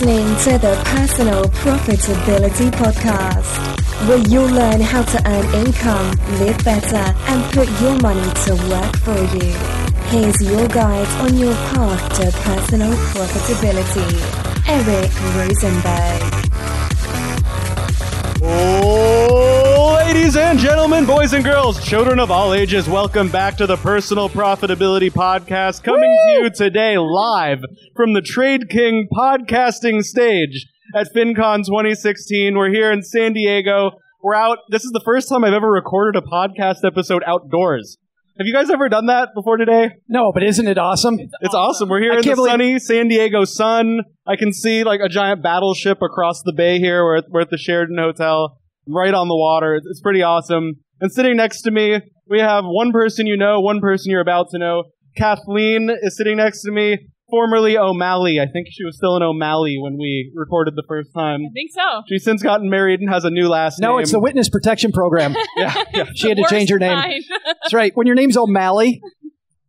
Listening to the Personal Profitability Podcast, where you'll learn how to earn income, live better, and put your money to work for you. Here's your guide on your path to personal profitability, Eric Rosenberg. Ladies and gentlemen, boys and girls, children of all ages, welcome back to the Personal Profitability Podcast, coming to you today live from the TradeKing podcasting stage at FinCon 2016. We're here in San Diego. We're out. This is the first time I've ever recorded a podcast episode outdoors. Have you guys ever done that before today? No, but isn't it awesome? It's awesome. We're here I in the believe- sunny San Diego sun. I can see like a giant battleship across the bay here. We're at, we're at the Sheraton Hotel, right on the water. It's, it's pretty awesome. And sitting next to me, we have one person you know, one person you're about to know. Kathleen is sitting next to me, formerly O'Malley. I think she was still in O'Malley when we recorded the first time. I think so. She's since gotten married and has a new last name. No, it's the Witness Protection Program. yeah, yeah. She had to change her name. That's right. When your name's O'Malley,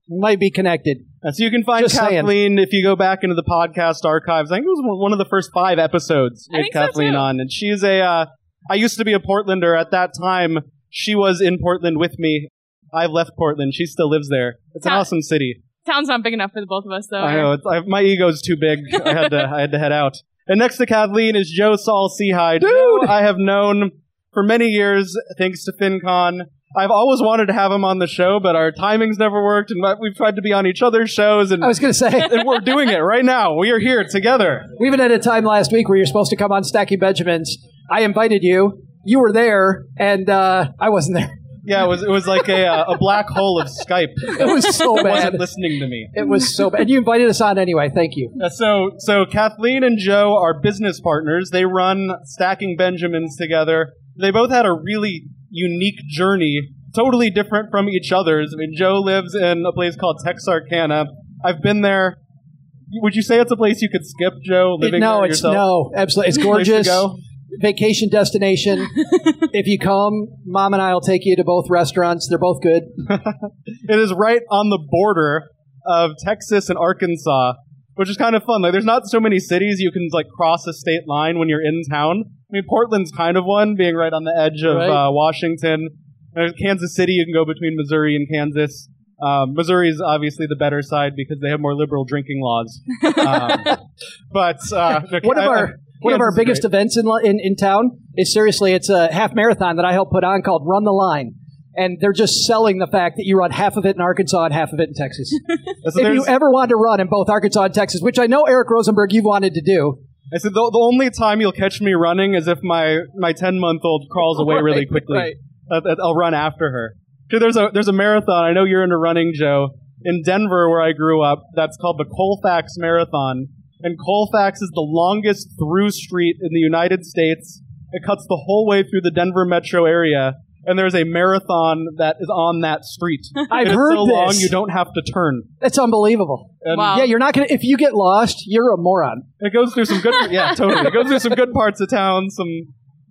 you might be connected. Uh, So you can find Just saying. Kathleen if you go back into the podcast archives. I think it was one- one of the first five episodes I with think so, Kathleen on, and she's a. Uh, I used to be a Portlander at that time. She was in Portland with me. I've left Portland. She still lives there. It's an Huh. awesome city. Town's not big enough for the both of us, though. I know. It's, I, my ego's too big. I had to. I had to head out. And next to Kathleen is Joe Saul Seahide. Joe I have known for many years thanks to FinCon. I've always wanted to have him on the show, but our timings never worked, and we've tried to be on each other's shows, and I was going to say, and we're doing it right now. We are here together. we even had a time last week where you're supposed to come on Stacking Benjamins. I invited you. You were there, and uh, I wasn't there. Yeah, it was it was like a uh, a black hole of Skype. It was so bad. wasn't listening to me. It was so bad. And you invited us on anyway. Thank you. Uh, so so Kathleen and Joe are business partners. They run Stacking Benjamins together. They both had a really unique journey, totally different from each other's. I mean, Joe lives in a place called Texarkana. I've been there. Would you say it's a place you could skip, Joe? Living no, there it's yourself? no, it's no. absolutely. It's gorgeous. Go? Vacation destination. if you come, Mom and I will take you to both restaurants. They're both good. It is right on the border of Texas and Arkansas, which is kind of fun. Like, there's not so many cities you can like cross a state line when you're in town. I mean, Portland's kind of one, being right on the edge of Right. uh, Washington. There's Kansas City. You can go between Missouri and Kansas. Um, Missouri is obviously the better side because they have more liberal drinking laws. Um, but uh, one of I- I- our one of our biggest great. events in, in in town is seriously it's a half marathon that I help put on called Run the Line, and they're just selling the fact that you run half of it in Arkansas and half of it in Texas. So if you ever want to run in both Arkansas and Texas, which I know Eric Rosenberg you've wanted to do, I said the, the only time you'll catch me running is if my my ten month old crawls away really quickly. right. Uh, uh, I'll run after her. Dude, there's a there's a marathon. I know you're into running, Joe. In Denver, where I grew up, that's called the Colfax Marathon. And Colfax is the longest through street in the United States. It cuts the whole way through the Denver metro area. And there's a marathon that is on that street. I've And heard it's so this. long you don't have to turn. That's unbelievable. And Wow. Yeah, you're not gonna if you get lost, you're a moron. It goes through some good, yeah, totally. It goes through some good parts of town, some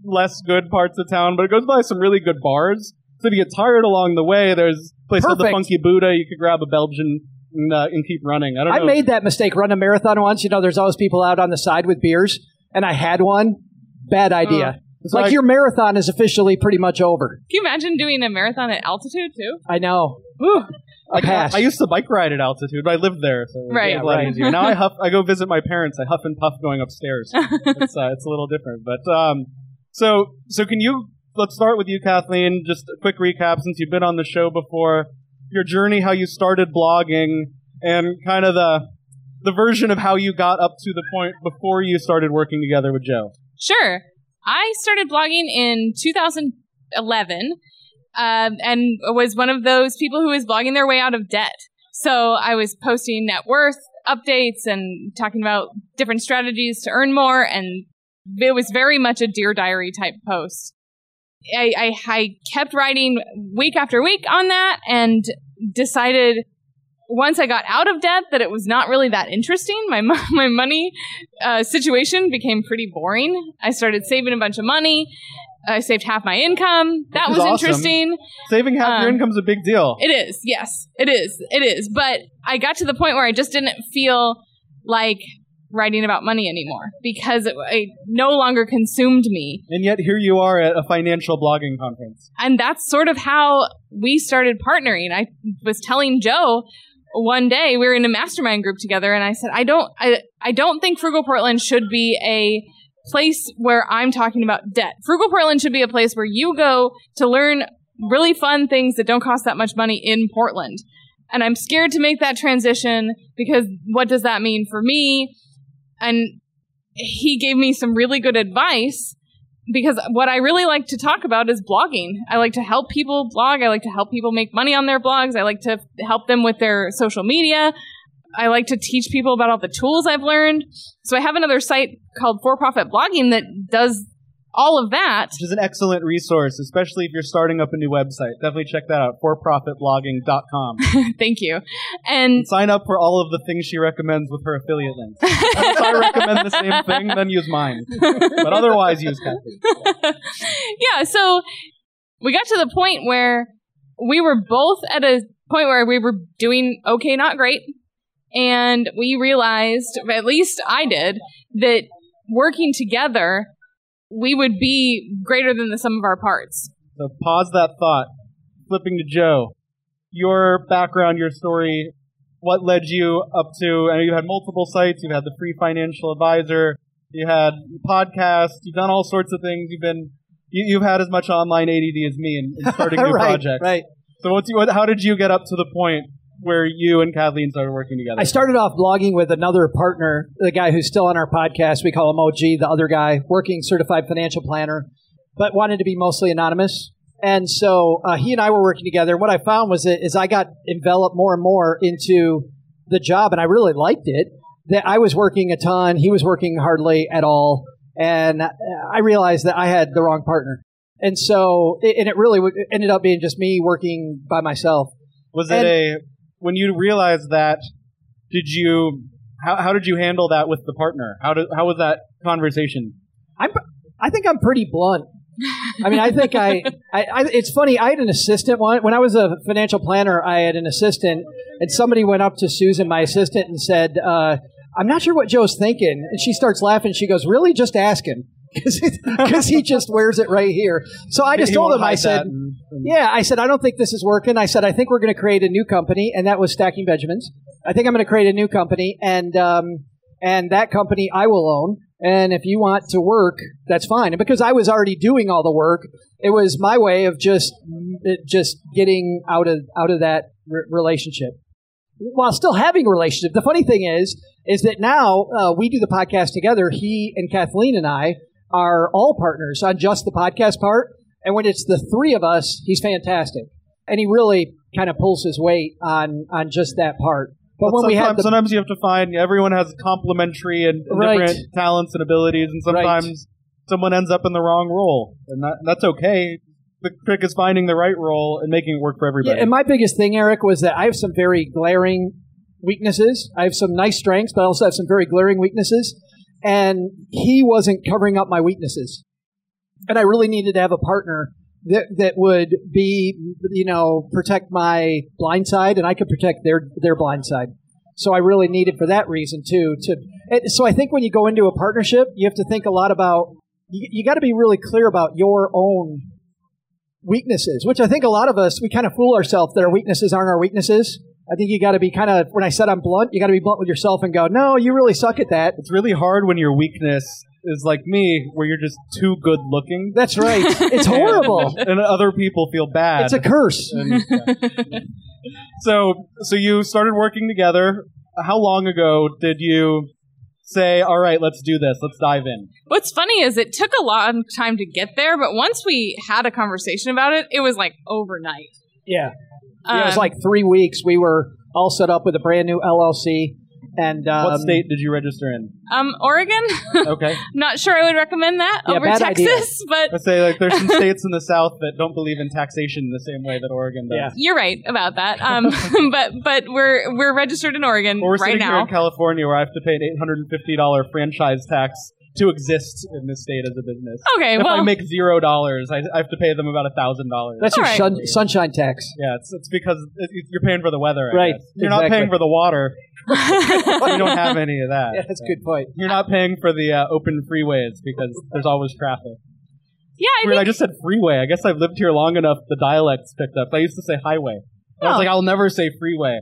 less good parts of town, but it goes by some really good bars. So if you get tired along the way, there's a place called the Funky Buddha. You could grab a Belgian and, uh, and keep running. I don't I know. made that mistake Run a marathon once. You know, there's always people out on the side with beers, and I had one. Bad idea. It's So like your marathon is officially pretty much over. Can you imagine doing a marathon at altitude, too? I know. Whew. I passed. I used to bike ride at altitude, but I lived there, so it was Right. a lot right. easier. Now I huff. I go visit my parents. I huff and puff going upstairs. it's uh, it's a little different, but um, so so can you? Let's start with you, Kathleen. Just a quick recap since you've been on the show before. Your journey, how you started blogging, and kind of the the version of how you got up to the point before you started working together with Joe. Sure. I started blogging in 2011 um, and was one of those people who was blogging their way out of debt. So I was posting net worth updates and talking about different strategies to earn more. And it was very much a Dear Diary type post. I, I, I kept writing week after week on that and decided once I got out of debt that it was not really that interesting. My mo- my money uh, situation became pretty boring. I started saving a bunch of money. I saved half my income. That was awesome. interesting. Saving half your income is a big deal. It is, yes, it is, it is. But I got to the point where I just didn't feel like writing about money anymore because it, it no longer consumed me. And yet here you are at a financial blogging conference. And that's sort of how we started partnering. I was telling Joe one day we were in a mastermind group together and I said, I don't I, I don't think Frugal Portland should be a place where I'm talking about debt. Frugal Portland should be a place where you go to learn really fun things that don't cost that much money in Portland. And I'm scared to make that transition because what does that mean for me? And he gave me some really good advice because what I really like to talk about is blogging. I like to help people blog. I like to help people make money on their blogs. I like to help them with their social media. I like to teach people about all the tools I've learned. So I have another site called For Profit Blogging that does all of that. Which is an excellent resource, especially if you're starting up a new website. Definitely check that out, forprofitblogging.com. Thank you. And And sign up for all of the things she recommends with her affiliate links. If I recommend the same thing, then use mine. But otherwise, use Kathy. yeah, so we got to the point where we were both at a point where we were doing okay, not great. And we realized, at least I did, that working together, we would be greater than the sum of our parts. So pause that thought. Flipping to Joe. Your background, your story, what led you up to, I know you had multiple sites, you had the free financial advisor, you had podcasts. you've done all sorts of things, you've been, you, you've had as much online ADD as me in, in starting new right, projects. right. So what's, what, how did you get up to the point where you and Kathleen started working together? I started off blogging with another partner, the guy who's still on our podcast. We call him OG, the other guy, working certified financial planner, but wanted to be mostly anonymous. And so uh, he and I were working together. What I found was that as I got enveloped more and more into the job, and I really liked it, that I was working a ton, he was working hardly at all, and I realized that I had the wrong partner. And so, and it really ended up being just me working by myself. Was it a when you realized that? Did you how how did you handle that with the partner? How did how was that conversation? I think I'm pretty blunt. I mean, I think I, I, I, it's funny. I had an assistant when I was a financial planner. I had an assistant, and somebody went up to Susan, my assistant, and said, uh, "I'm not sure what Joe's thinking." And she starts laughing. She goes, "Really? Just ask him." Because he just wears it right here. So I just He told him, I said, and- and- yeah, I said, I don't think this is working. I said, I think we're going to create a new company, and that was Stacking Benjamins. I think I'm going to create a new company, and um, and that company I will own. And if you want to work, that's fine. And because I was already doing all the work, it was my way of just just getting out of out of that re- relationship while still having a relationship. The funny thing is, is that now uh, we do the podcast together. He and Kathleen and I are all partners on just the podcast part. And when it's the three of us, he's fantastic, and he really kind of pulls his weight on on just that part. But when we sometimes, have the sometimes you have to find everyone has complementary and Right. different talents and abilities, and Right. sometimes someone ends up in the wrong role, and that, that's okay. The trick is finding the right role and making it work for everybody. Yeah, and my biggest thing, Eric, was that I have some very glaring weaknesses. I have some nice strengths, but I also have some very glaring weaknesses. And he wasn't covering up my weaknesses. And I really needed to have a partner that, that would be, you know, protect my blind side and I could protect their, their blind side. So I really needed for that reason too. To so I think when you go into a partnership, you have to think a lot about. You, you got to be really clear about your own weaknesses, which I think a lot of us, we kind of fool ourselves that our weaknesses aren't our weaknesses. I think you got to be kind of, when I said I'm blunt, you got to be blunt with yourself and go, no, you really suck at that. it's really hard when your weakness is like me, where you're just too good looking, That's right. It's horrible. and other people feel bad. It's a curse. And, yeah. so, so you started working together. How long ago did you say, "All right, let's do this. Let's dive in"? What's funny is it took a long time to get there, but once we had a conversation about it, it was like overnight. Yeah. Yeah, it was Um, like three weeks. We were all set up with a brand new LLC. And um, what state did you register in? um, Oregon. Okay, Not sure I would recommend that Yeah, over bad idea. Texas, but let's say like there's some states in the South that don't believe in taxation the same way that Oregon does. Yeah. you're right about that. Um, but but we're we're registered in Oregon Or we're right sitting here in California where I have to pay an eight hundred and fifty dollar franchise tax to exist in this state as a business. Okay, if well, I make zero dollars, I, I have to pay them about a thousand dollars. That's your All right. sun, sunshine tax. Yeah, it's, it's because it, you're paying for the weather. I Right, guess. You're not exactly. paying for the water. you don't have any of that. Yeah, that's a good point. You're not paying for the uh, open freeways because there's always traffic. yeah, I Weird, think I just said freeway. I guess I've lived here long enough. The dialects picked up. I used to say highway. I was Oh. like, I'll never say freeway.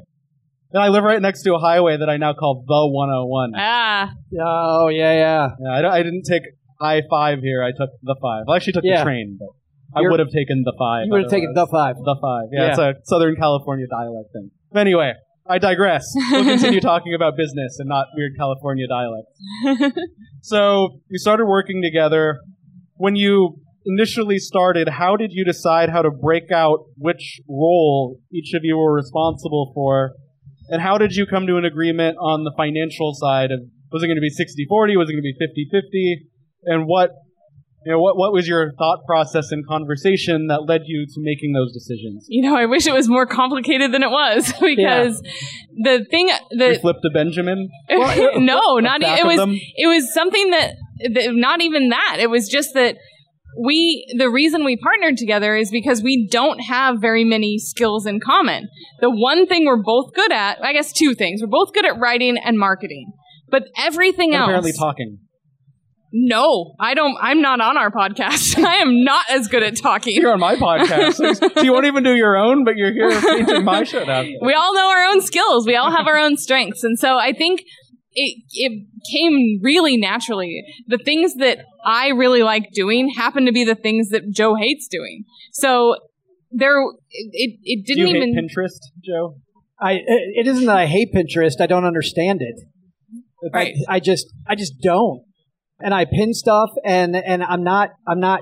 And I live right next to a highway that I now call the 101. ah, Oh yeah, yeah. Yeah, I, don't- I didn't take I five here. I took the five. I actually took Yeah. the train, but I You're- would have taken the five. You would have taken the five. the five. Yeah, Yeah. it's a Southern California dialect thing. But anyway, I digress. We'll continue talking about business and not weird California dialects. So you started working together. When you initially started, how did you decide how to break out which role each of you were responsible for? And how did you come to an agreement on the financial side of was it going to be 60-40, was it going to be 50-50? And what you know, what what was your thought process and conversation that led you to making those decisions? you know, I wish it was more complicated than it was because the thing that flipped a Benjamin. no, not e- it was them? it was something that, that not even that. It was just that we the reason we partnered together is because we don't have very many skills in common. The one thing we're both good at, I guess two things. We're both good at writing and marketing. But everything And else apparently talking. No, I don't I'm not on our podcast. I am not as good at talking. You're on my podcast, so you won't even do your own, but you're here painting my shit out. we all know our own skills. We all have our own strengths. And so I think it, it came really naturally. The things that I really like doing happen to be the things that Joe hates doing. So there, it, it didn't you even. hate Pinterest, Joe? I it it isn't that I hate Pinterest. I don't understand it. Right. I, I just I just don't. And I pin stuff, and and I'm not I'm not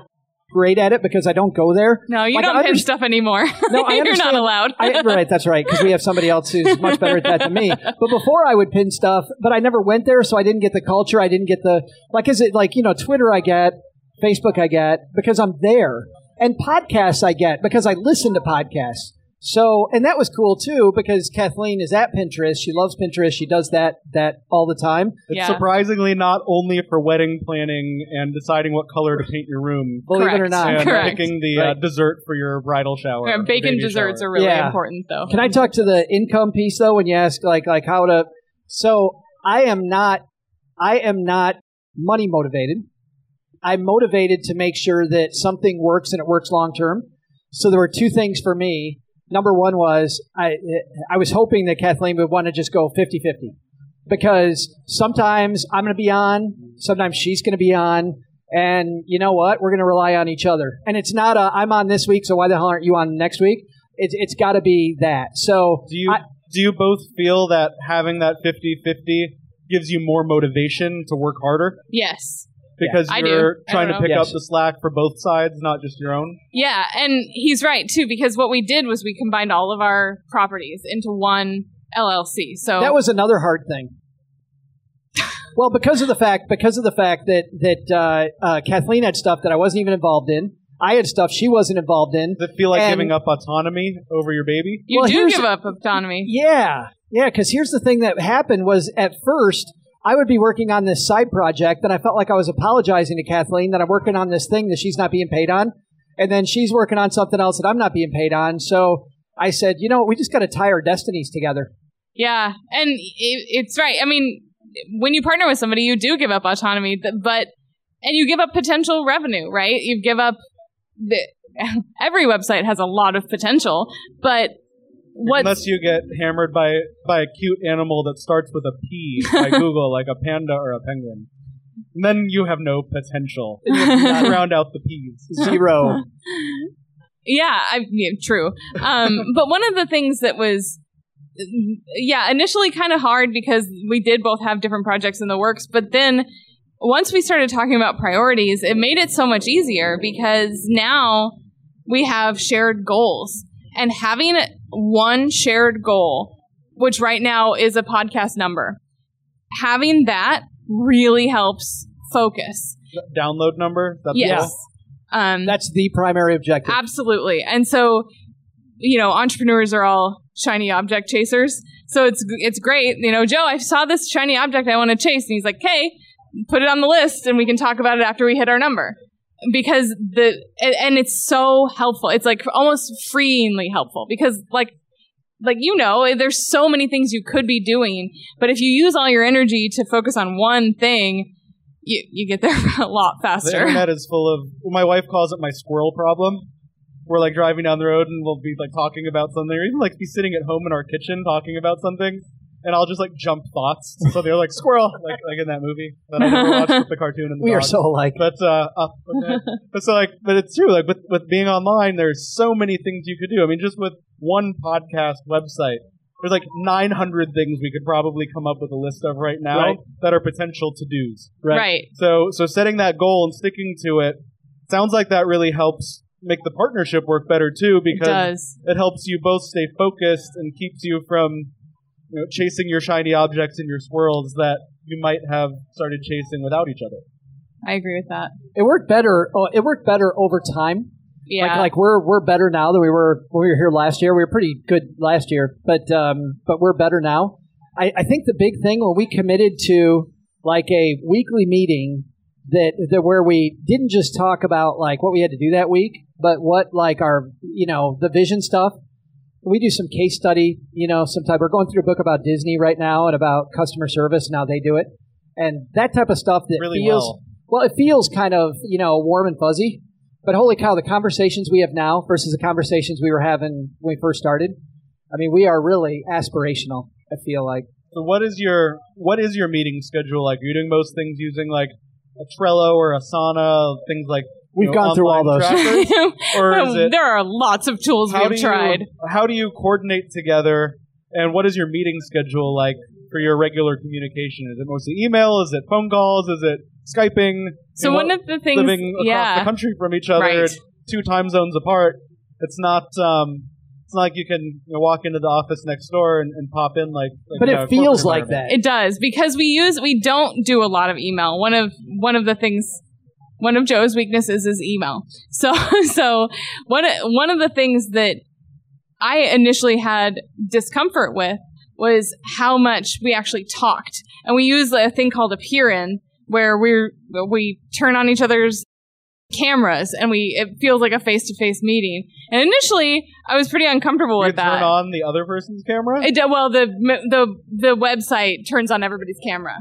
great at it because I don't go there. no, you Like, don't I pin stuff anymore. No, I You're not allowed. I, right, that's right, because we have somebody else who's much better at that than me. But before I would pin stuff, but I never went there, so I didn't get the culture. I didn't get the like. Is it like you know Twitter? I get Facebook. I get because I'm there, and podcasts I get because I listen to podcasts. So, and that was cool too because Kathleen is at Pinterest. She loves Pinterest. She does that that all the time. It's Yeah. surprisingly not only for wedding planning and deciding what color to paint your room Believe it or Correct. not. and Correct. picking the uh, Right. dessert for your bridal shower. Yeah, or Bacon baby desserts shower. are really Yeah. important, though. Can I talk to the income piece though? When you ask like like how to, so I am not, I am not money motivated. I'm motivated to make sure that something works and it works long term. So there were two things for me. Number one was I I was hoping that Kathleen would want to just go 50-50 because sometimes I'm going to be on, sometimes she's going to be on. And you know what? We're going to rely on each other. And it's not a, I'm on this week, so why the hell aren't you on next week? It's, it's got to be that. So Do you I- do you both feel that having that 50-50 gives you more motivation to work harder Yes. Because I do. you're trying to pick know. up the slack for both sides, not just your own? Yeah, and he's right too because what we did was we combined all of our properties into one LLC. So that was another hard thing. well, because of the fact, because of the fact that that uh, uh, Kathleen had stuff that I wasn't even involved in. I had stuff she wasn't involved in. Does it feel like And- giving up autonomy over your baby? you well, do give up autonomy. Yeah, yeah. Because here's the thing that happened was at first I would be working on this side project, and I felt like I was apologizing to Kathleen that I'm working on this thing that she's not being paid on, and then she's working on something else that I'm not being paid on. So I said, you know, we just got to tie our destinies together. Yeah, and it, it's right. I mean, when you partner with somebody, you do give up autonomy, but and you give up potential revenue, right? You give up the every website has a lot of potential, but what Unless you get hammered by by a cute animal that starts with a P by Google, like a panda or a penguin. And then you have no potential. Round out the P's. Zero. yeah, I mean, true. Um, but one of the things that was, yeah, initially kind of hard because we did both have different projects in the works, but then once we started talking about priorities, it made it so much easier because now we have shared goals and having one shared goal, which right now is a podcast number, having that really helps focus. Download number? That's Yes. Um, That's the primary objective. Absolutely. And so, you know, entrepreneurs are all shiny object chasers. So it's it's great. You know, Joe, I saw this shiny object I want to chase, and he's like, "Okay, put it on the list and we can talk about it after we hit our number because the and, and it's so helpful it's like almost freeingly helpful because like like you know there's so many things you could be doing but if you use all your energy to focus on one thing you, you get there a lot faster The internet is full of. My wife calls it my squirrel problem. We're like driving down the road and we'll be like talking about something, or even like be sitting at home in our kitchen talking about something, and I'll just like jump thoughts. So they're like squirrel, like like in that movie that I never watched with the cartoon and the We are so alike. But uh, okay. but so like, but it's true. Like with with being online, there's so many things you could do. I mean, just with one podcast website, there's like 900 things we could probably come up with a list of right now Right. that are potential to dos. right So so setting that goal and sticking to it sounds like that really helps make the partnership work better too because does it helps you both stay focused and keeps you from you know, chasing your shiny objects and your swirls that you might have started chasing without each other. i agree with that It worked better. Oh, it worked better over time. yeah Like, like we're we're better now than we were when we were here last year. We were pretty good last year, but um, but we're better now. I, I think the big thing when we committed to like a weekly meeting that that where we didn't just talk about like what we had to do that week, but what like our you know the vision stuff. We do some case study, you know, sometimes we're going through a book about Disney right now and about customer service and how they do it, and that type of stuff that Really feels well. well, it feels kind of, you know, warm and fuzzy. But holy cow, the conversations we have now versus the conversations we were having when we first started. I mean, we are really aspirational, I feel like. So what is your what is your meeting schedule like? Are you doing most things using like a Trello or Asana, things like We've you know, gone through all online those. trackers? or is it there are lots of tools we've tried you how do you coordinate together and what is your meeting schedule like for your regular communication? Is it mostly email? Is it phone calls? Is it Skyping? so You know, one of the things living across yeah the country from each other, Right. two time zones apart. It's not um, it's not like you can you know, walk into the office next door and, and pop in like. like But you know, it feels like that. It does because we use we don't do a lot of email. One of one of the things one of Joe's weaknesses is email. So so one one of the things that I initially had discomfort with was how much we actually talked. And we use a thing called appear.in where we we turn on each other's cameras and we it feels like a face to face meeting. And initially I was pretty uncomfortable you with that. turn on the other person's camera. It, well, the the the website turns on everybody's camera.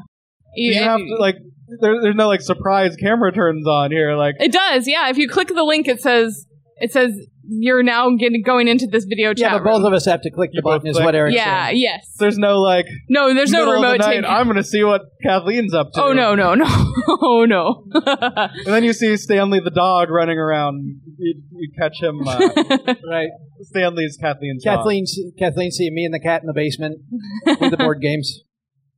you have to like there, there's no like surprise camera turns on here. Like it does, yeah. If you click the link, it says it says you're now getting going into this video chat. Yeah, but both room. of us have to click the You both button, is click. what Eric's yeah, saying. yes. there's no like No, there's no middle remote. of the night, take- I'm gonna see what Kathleen's up to. oh no, no, no, oh no. And then you see Stanley the dog running around. You, you catch him. Uh, Right. Stanley's Kathleen's dog. Kathleen, Kathleen seeing me and the cat in the basement with the board games.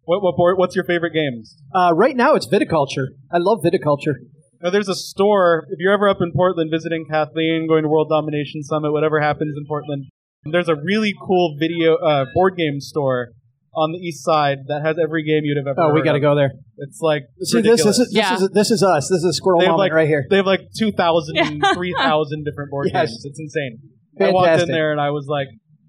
What, what board, what's your favorite games? Uh, right now, it's viticulture. I love viticulture. Now, there's a store. If you're ever up in Portland visiting Kathleen, going to World Domination Summit, whatever happens in Portland, there's a really cool video uh, board game store on the east side that has every game you'd have ever. Oh, we got to go there. It's like See, this, ridiculous. this, is, this, is, this is us. This is a squirrel moment like- right here. They have like 2,000, Yeah. 3,000 different board Yes. games. It's insane. I walked in there and I was like,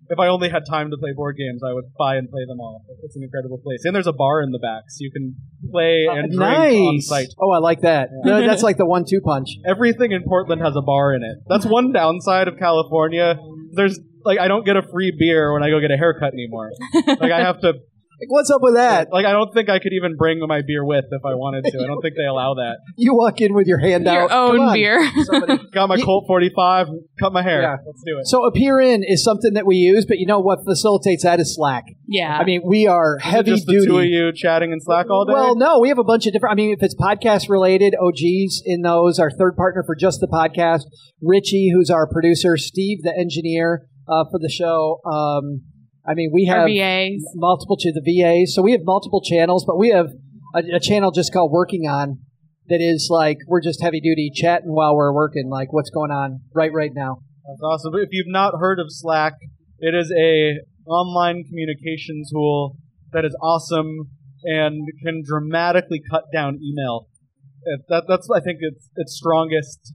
if I only had time to play board games, I would buy and play them all. It's an incredible place. And there's a bar in the back, so you can play ah, and drink on nice. site. Oh, I like that. No, That's like the one-two punch. Everything in Portland has a bar in it. That's one downside of California. There's like I don't get a free beer when I go get a haircut anymore. Like I have to Like, what's up with that? like I don't think I could even bring my beer with if I wanted to. I don't think they allow that. You walk in with your hand out. Your Come own on. beer. Somebody- Got my Colt 45, cut my hair. Yeah. Let's do it. So appear.in is something that we use, but you know what facilitates that is Slack. yeah. I mean, we are Is it heavy just the duty. two of you chatting in Slack all day. Well, no, we have a bunch of different. I mean, if it's podcast related, OGs in those. Our third partner for just the podcast, Richie, who's our producer, Steve, the engineer uh, for the show. Um, I mean, we have VAs. multiple to the VAs, so we have multiple channels, but we have a, a channel just called Working On that is like we're just heavy duty chatting while we're working, like what's going on right right now. That's awesome. If you've not heard of Slack, it is a online communication tool that is awesome and can dramatically cut down email. That, that's I think its its strongest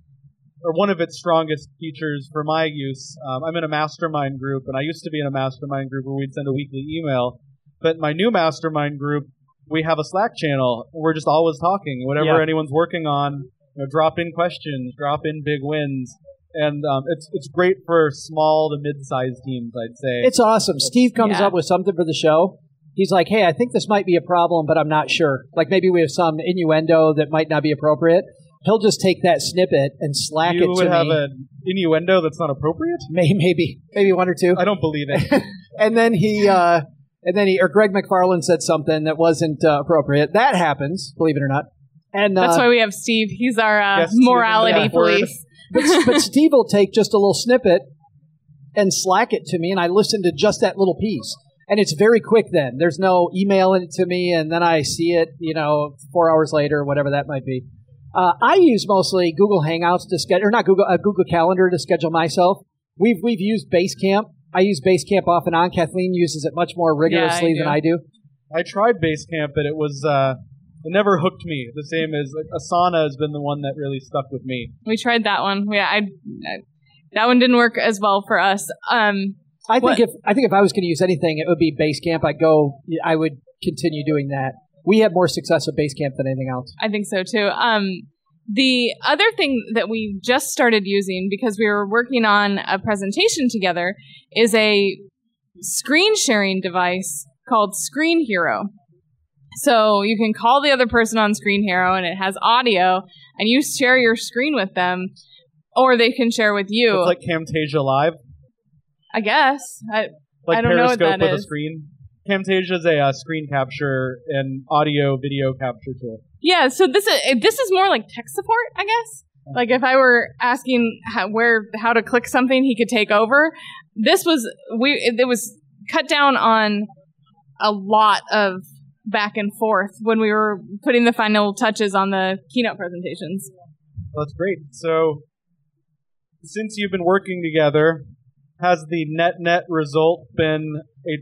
or one of its strongest features for my use. Um, I'm in a mastermind group, and I used to be in a mastermind group where we'd send a weekly email. But my new mastermind group, we have a Slack channel. We're just always talking. Whatever Yeah. anyone's working on, you know, drop in questions, drop in big wins, and um, it's it's great for small to mid-sized teams. I'd say. It's awesome. Steve comes Yeah. up with something for the show. He's like, "Hey, I think this might be a problem, but I'm not sure. Like maybe we have some innuendo that might not be appropriate." He'll just take that snippet and slack you it would to have me. an innuendo that's not appropriate. May- maybe, maybe one or two. I don't believe it. and then he, uh, and then he, or Greg McFarland said something that wasn't uh, appropriate. That happens, believe it or not. And uh, That's why we have Steve. He's our uh, Yes, morality the police. but, but Steve will take just a little snippet and slack it to me, and I listen to just that little piece. And it's very quick then. There's no emailing it to me, and then I see it, you know, four hours later, whatever that might be. Uh, I use mostly Google Hangouts to schedule, or not Google, uh, Google Calendar to schedule myself. We've we've used Basecamp. I use Basecamp off and on. Kathleen uses it much more rigorously than. I do. I tried Basecamp, but it was uh, it never hooked me. The same as like, Asana has been the one that really stuck with me. We tried that one. Yeah, I, I that one didn't work as well for us. Um, I think What- if I think if I was going to use anything, it would be Basecamp. I'd go. I would continue doing that. We had more success with Basecamp than anything else. I think so too. Um, the other thing that we just started using because we were working on a presentation together is a screen sharing device called Screenhero. So you can call the other person on Screenhero and it has audio and you share your screen with them or they can share with you. It's like Camtasia Live, I guess. I, like I don't know what Periscope that with a screen. Camtasia is a uh, screen capture and audio video capture tool. Yeah, so this is this is more like tech support, I guess. Like if I were asking how, where how to click something, he could take over. This was we it, it was cut down on a lot of back and forth when we were putting the final touches on the keynote presentations. That's great. So, since you've been working together, has the net net result been a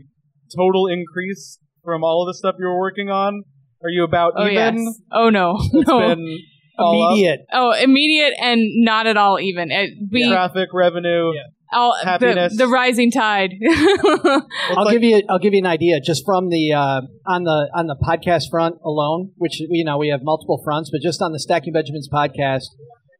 total increase from all of the stuff you were working on? Are you about Oh even? yes. Oh no. It's no. been all up? Immediate. oh, immediate and not at all even. It, we traffic revenue. all happiness. The, the rising tide. I'll like- give you. I'll give you an idea just from the uh, on the on the podcast front alone, which you know we have multiple fronts, but just on the Stacking Benjamins podcast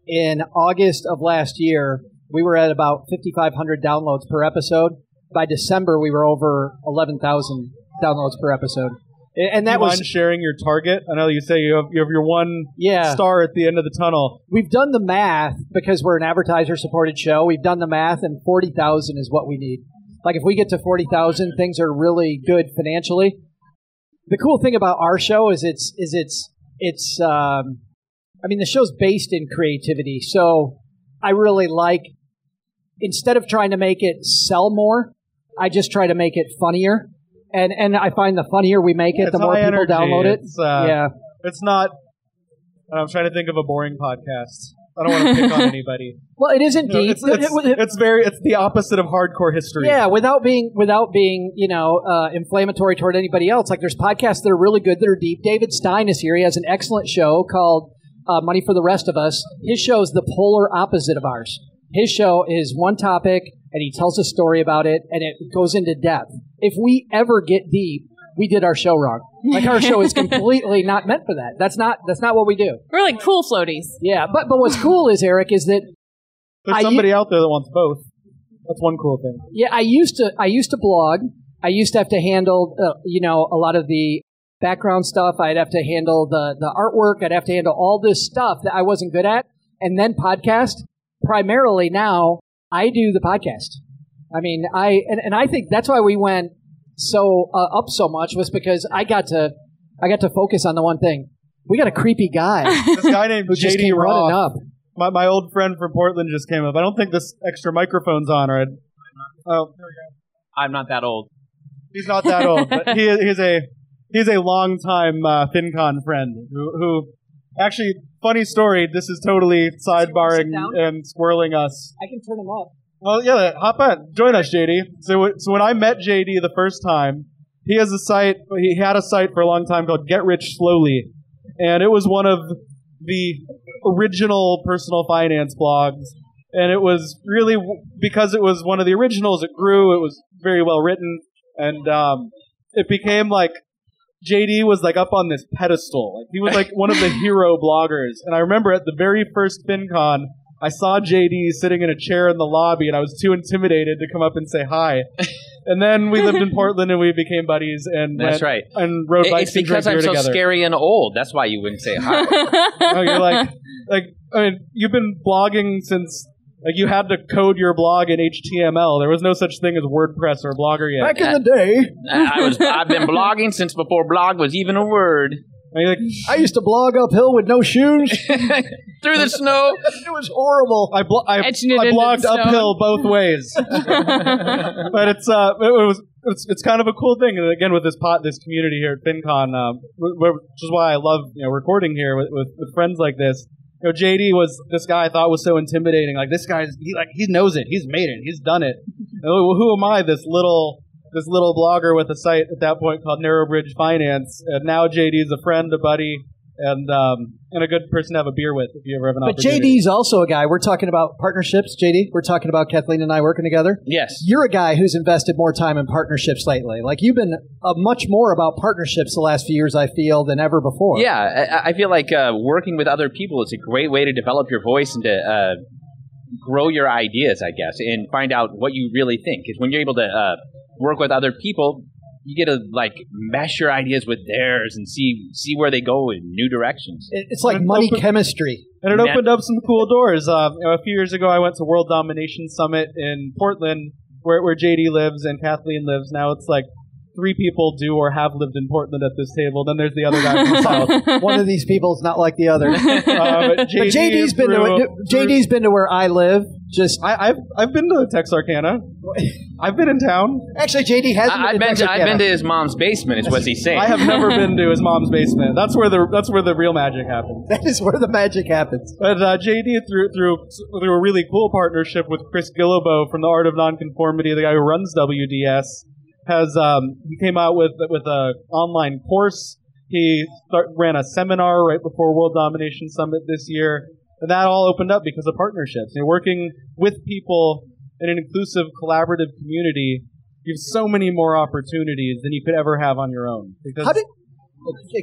in August of last year, we were at about 5,500 downloads per episode. By December, we were over 11,000 downloads per episode, and Do you that was sharing your target? I know you say you have, you have your one yeah. star at the end of the tunnel. We've done the math because we're an advertiser supported show. We've done the math, and 40,000 is what we need. Like, if we get to 40,000, things are really good financially. The cool thing about our show is it's, is it's, it's, um, I mean, the show's based in creativity. So I really like, instead of trying to make it sell more, I just try to make it funnier. And, and I find the funnier we make it, It's the more high people energy. download it. It's, uh, yeah. It's not. I'm trying to think of a boring podcast. I don't want to pick on anybody. Well, it isn't No, deep. it's, it's, it's very. It's the opposite of hardcore history. Yeah, without being without being you know uh, inflammatory toward anybody else. Like there's podcasts that are really good that are deep. David Stein is here. He has an excellent show called uh, Money for the Rest of Us. His show is the polar opposite of ours. His show is one topic and he tells a story about it and it goes into depth. If we ever get deep, we did our show wrong. Like our show is completely not meant for that. That's not that's not what we do. We're like cool floaties. Yeah, but but what's cool is Eric is that There's I- somebody out there that wants both. That's one cool thing. Yeah, I used to. I used to blog. I used to have to handle, uh, you know, a lot of the background stuff. I'd have to handle the the artwork. I'd have to handle all this stuff that I wasn't good at. And then podcast. Primarily now, I do the podcast. I mean, I and, and I think that's why we went so uh, up so much was because I got to I got to focus on the one thing. We got a creepy guy This guy named who just JD came running Roth. up. My, my old friend from Portland just came up. I don't think this extra microphone's on, right? Oh, I'm not that old. he's not that old, but he, he's a he's a longtime uh, FinCon friend who, who actually funny story. This is totally sidebarring and squirreling us. I can turn him up. Well, yeah, hop on, join us, JD. So, so when I met JD the first time, he has a site. He had a site for a long time called Get Rich Slowly, and it was one of the original personal finance blogs. And it was really because it was one of the originals. It grew. It was very well written, and um, it became like JD was like up on this pedestal. Like, he was like one of the hero bloggers. And I remember at the very first FinCon, I saw JD sitting in a chair in the lobby, and I was too intimidated to come up and say hi. And then we lived in Portland, and we became buddies, and That's went right. and rode It- bikes It's because I'm so together. scary and old. That's why you wouldn't say hi. You're like, like I mean, you've been blogging since like you had to code your blog in HTML. There was no such thing as WordPress or Blogger yet. Back in the day, I I was. I've been blogging since before blog was even a word. I mean, like, I used to blog uphill with no shoes. Through the snow. It was horrible. I, blo- I, Etching it I into blogged stone. uphill both ways, but it's uh, it was it's, it's kind of a cool thing. And again, with this pot, this community here at FinCon, um, wh- wh- which is why I love you know recording here with, with, with friends like this. You know, JD was this guy I thought was so intimidating. Like this guy's he like he knows it. He's made it. He's done it. And who who am I? This little this little blogger with a site at that point called Narrowbridge Finance. And now JD's a friend, a buddy, and um, and a good person to have a beer with if you ever have an opportunity. But opportunity. JD's also a guy. We're talking about partnerships, JD. We're talking about Kathleen and I working together. Yes. You're a guy who's invested more time in partnerships lately. Like you've been uh, much more about partnerships the last few years, I feel, than ever before. Yeah, I, I feel like uh, working with other people is a great way to develop your voice and to uh, grow your ideas, I guess, and find out what you really think. Because when you're able to uh, work with other people, you get to like mesh your ideas with theirs and see see where they go in new directions. It- It's like And money open- chemistry. And it Man. opened up some cool doors. Uh, you know, a few years ago, I went to World Domination Summit in Portland, where, where JD lives and Kathleen lives. Now it's like three people do or have lived in Portland at this table. Then there's the other guy from the south. One of these people is not like the other. Uh, but But JD JD's been to through- JD's been to where I live. Just I, I've I've been to Texarkana. I've been in town. actually, JD has. I, I've been to, I've been to his mom's basement. Is what he's saying. I have never been to his mom's basement. That's where the that's where the real magic happens. That is where the magic happens. But uh, JD through through through a really cool partnership with Chris Guillebeau from the Art of Nonconformity, the guy who runs WDS, has um, he came out with with a online course. He start, ran a seminar right before World Domination Summit this year, and that all opened up because of partnerships. You're working with people in an inclusive, collaborative community. You have so many more opportunities than you could ever have on your own. Because How did?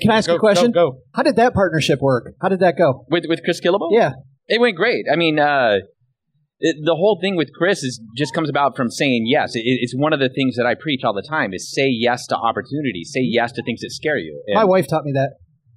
Can I ask go, a question? Go, go. How did that partnership work? How did that go? with with Chris Guillebeau. Yeah. It went great. I mean, uh, it, the whole thing with Chris is just comes about from saying yes. It, it's one of the things that I preach all the time: is say yes to opportunities, say yes to things that scare you. And My wife taught me that.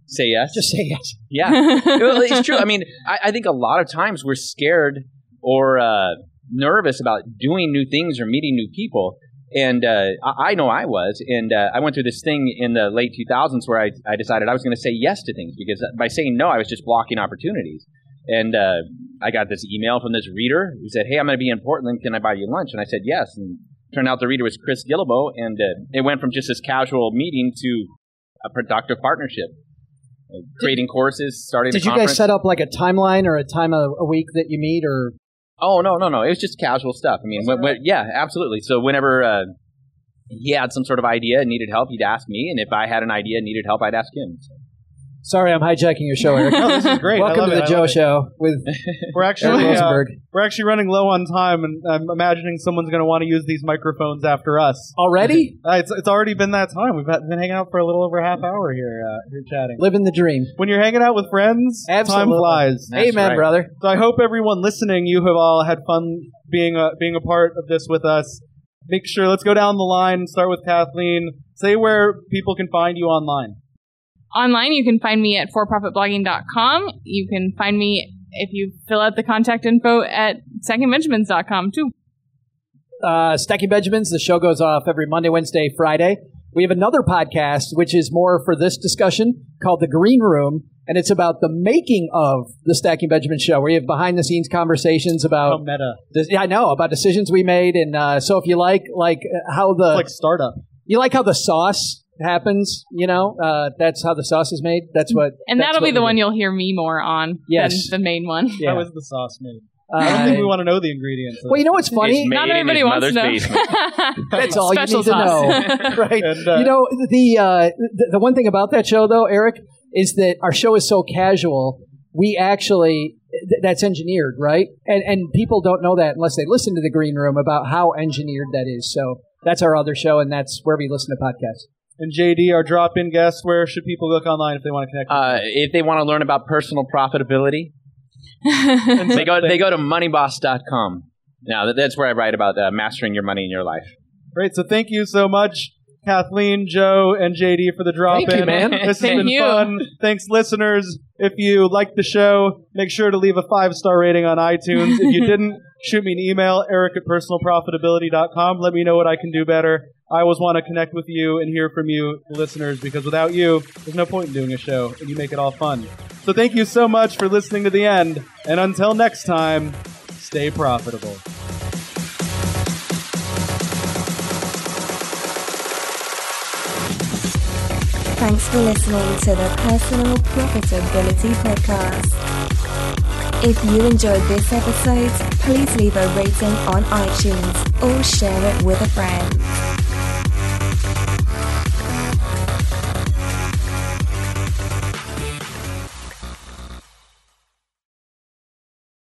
say yes. Just say yes. yeah, Well, it's true. I mean, I, I think a lot of times we're scared or uh, nervous about doing new things or meeting new people. And uh, I, I know I was, and uh, I went through this thing in the late 2000s where I, I decided I was going to say yes to things because by saying no, I was just blocking opportunities. And uh, I got this email from this reader who said, "Hey, I'm going to be in Portland. Can I buy you lunch?" And I said yes. And turned out the reader was Chris Guillebeau, and uh, it went from just this casual meeting to a productive partnership, Uh, creating courses, starting. Did you guys set up like a timeline or a time a, a week that you meet or? Oh no, no, no! It was just casual stuff. I mean, when, when, yeah, absolutely. So whenever uh, he had some sort of idea and needed help, he'd ask me, and if I had an idea and needed help, I'd ask him. So, Sorry, I'm hijacking your show, Eric. No, this is great. I Welcome love to the I Joe. Show with We're Eric actually uh, Rosenberg. we're actually running low on time, and I'm imagining someone's going to want to use these microphones after us. Already Uh, it's it's already been that time. We've been hanging out for a little over a half hour here, uh, here chatting. living the dream. When you're hanging out with friends, time Absolutely. flies. That's Amen, right. brother. So I hope everyone listening, you have all had fun being a, being a part of this with us. Make sure, let's go down the line. Start with Kathleen. Say where people can find you online. Online, you can find me at forprofitblogging.com. You can find me if you fill out the contact info at stackingbenjamins.com too. Uh, Stacking Benjamins. The show goes off every Monday, Wednesday, Friday. We have another podcast which is more for this discussion called The Green Room, and it's about the making of the Stacking Benjamin show, where you have behind the scenes conversations Oh, about. meta. Yeah, I know about decisions we made, and uh, so if you like, like uh, how the It's like startup. you like how the sauce happens, you know, uh, that's how the sauce is made. That's what, And that's that'll what be the one do. you'll hear me more on Yes. than the main one. Yeah. How is the sauce made? I don't think Uh, we want to know the ingredients. well, you know what's funny? It's made Not in everybody his wants to know. That's all Special you need sauce. to know, right? And, uh, you know the, uh, the the one thing about that show, though, Eric, is that our show is so casual. We actually th- that's engineered, right? And and people don't know that unless they listen to the Green Room about how engineered that is. So that's our other show, and that's where we listen to podcasts. And JD, our drop-in guests. Where should people look online if they want to connect? with Uh, if they want to learn about personal profitability, they go they go to moneyboss.com. Now that's where I write about uh, mastering your money in your life. Great. So thank you so much, Kathleen, Joe, and JD for the drop-in. Thank you, man. This has Thank been you. fun. Thanks, listeners. If you liked the show, make sure to leave a five-star rating on iTunes. If you didn't, shoot me an email, eric at personalprofitability.com. Let me know what I can do better. I always want to connect with you and hear from you, listeners, because without you, there's no point in doing a show, and you make it all fun. So thank you so much for listening to the end, and until next time, stay profitable. Thanks for listening to the Personal Profitability Podcast. If you enjoyed this episode, please leave a rating on iTunes or share it with a friend.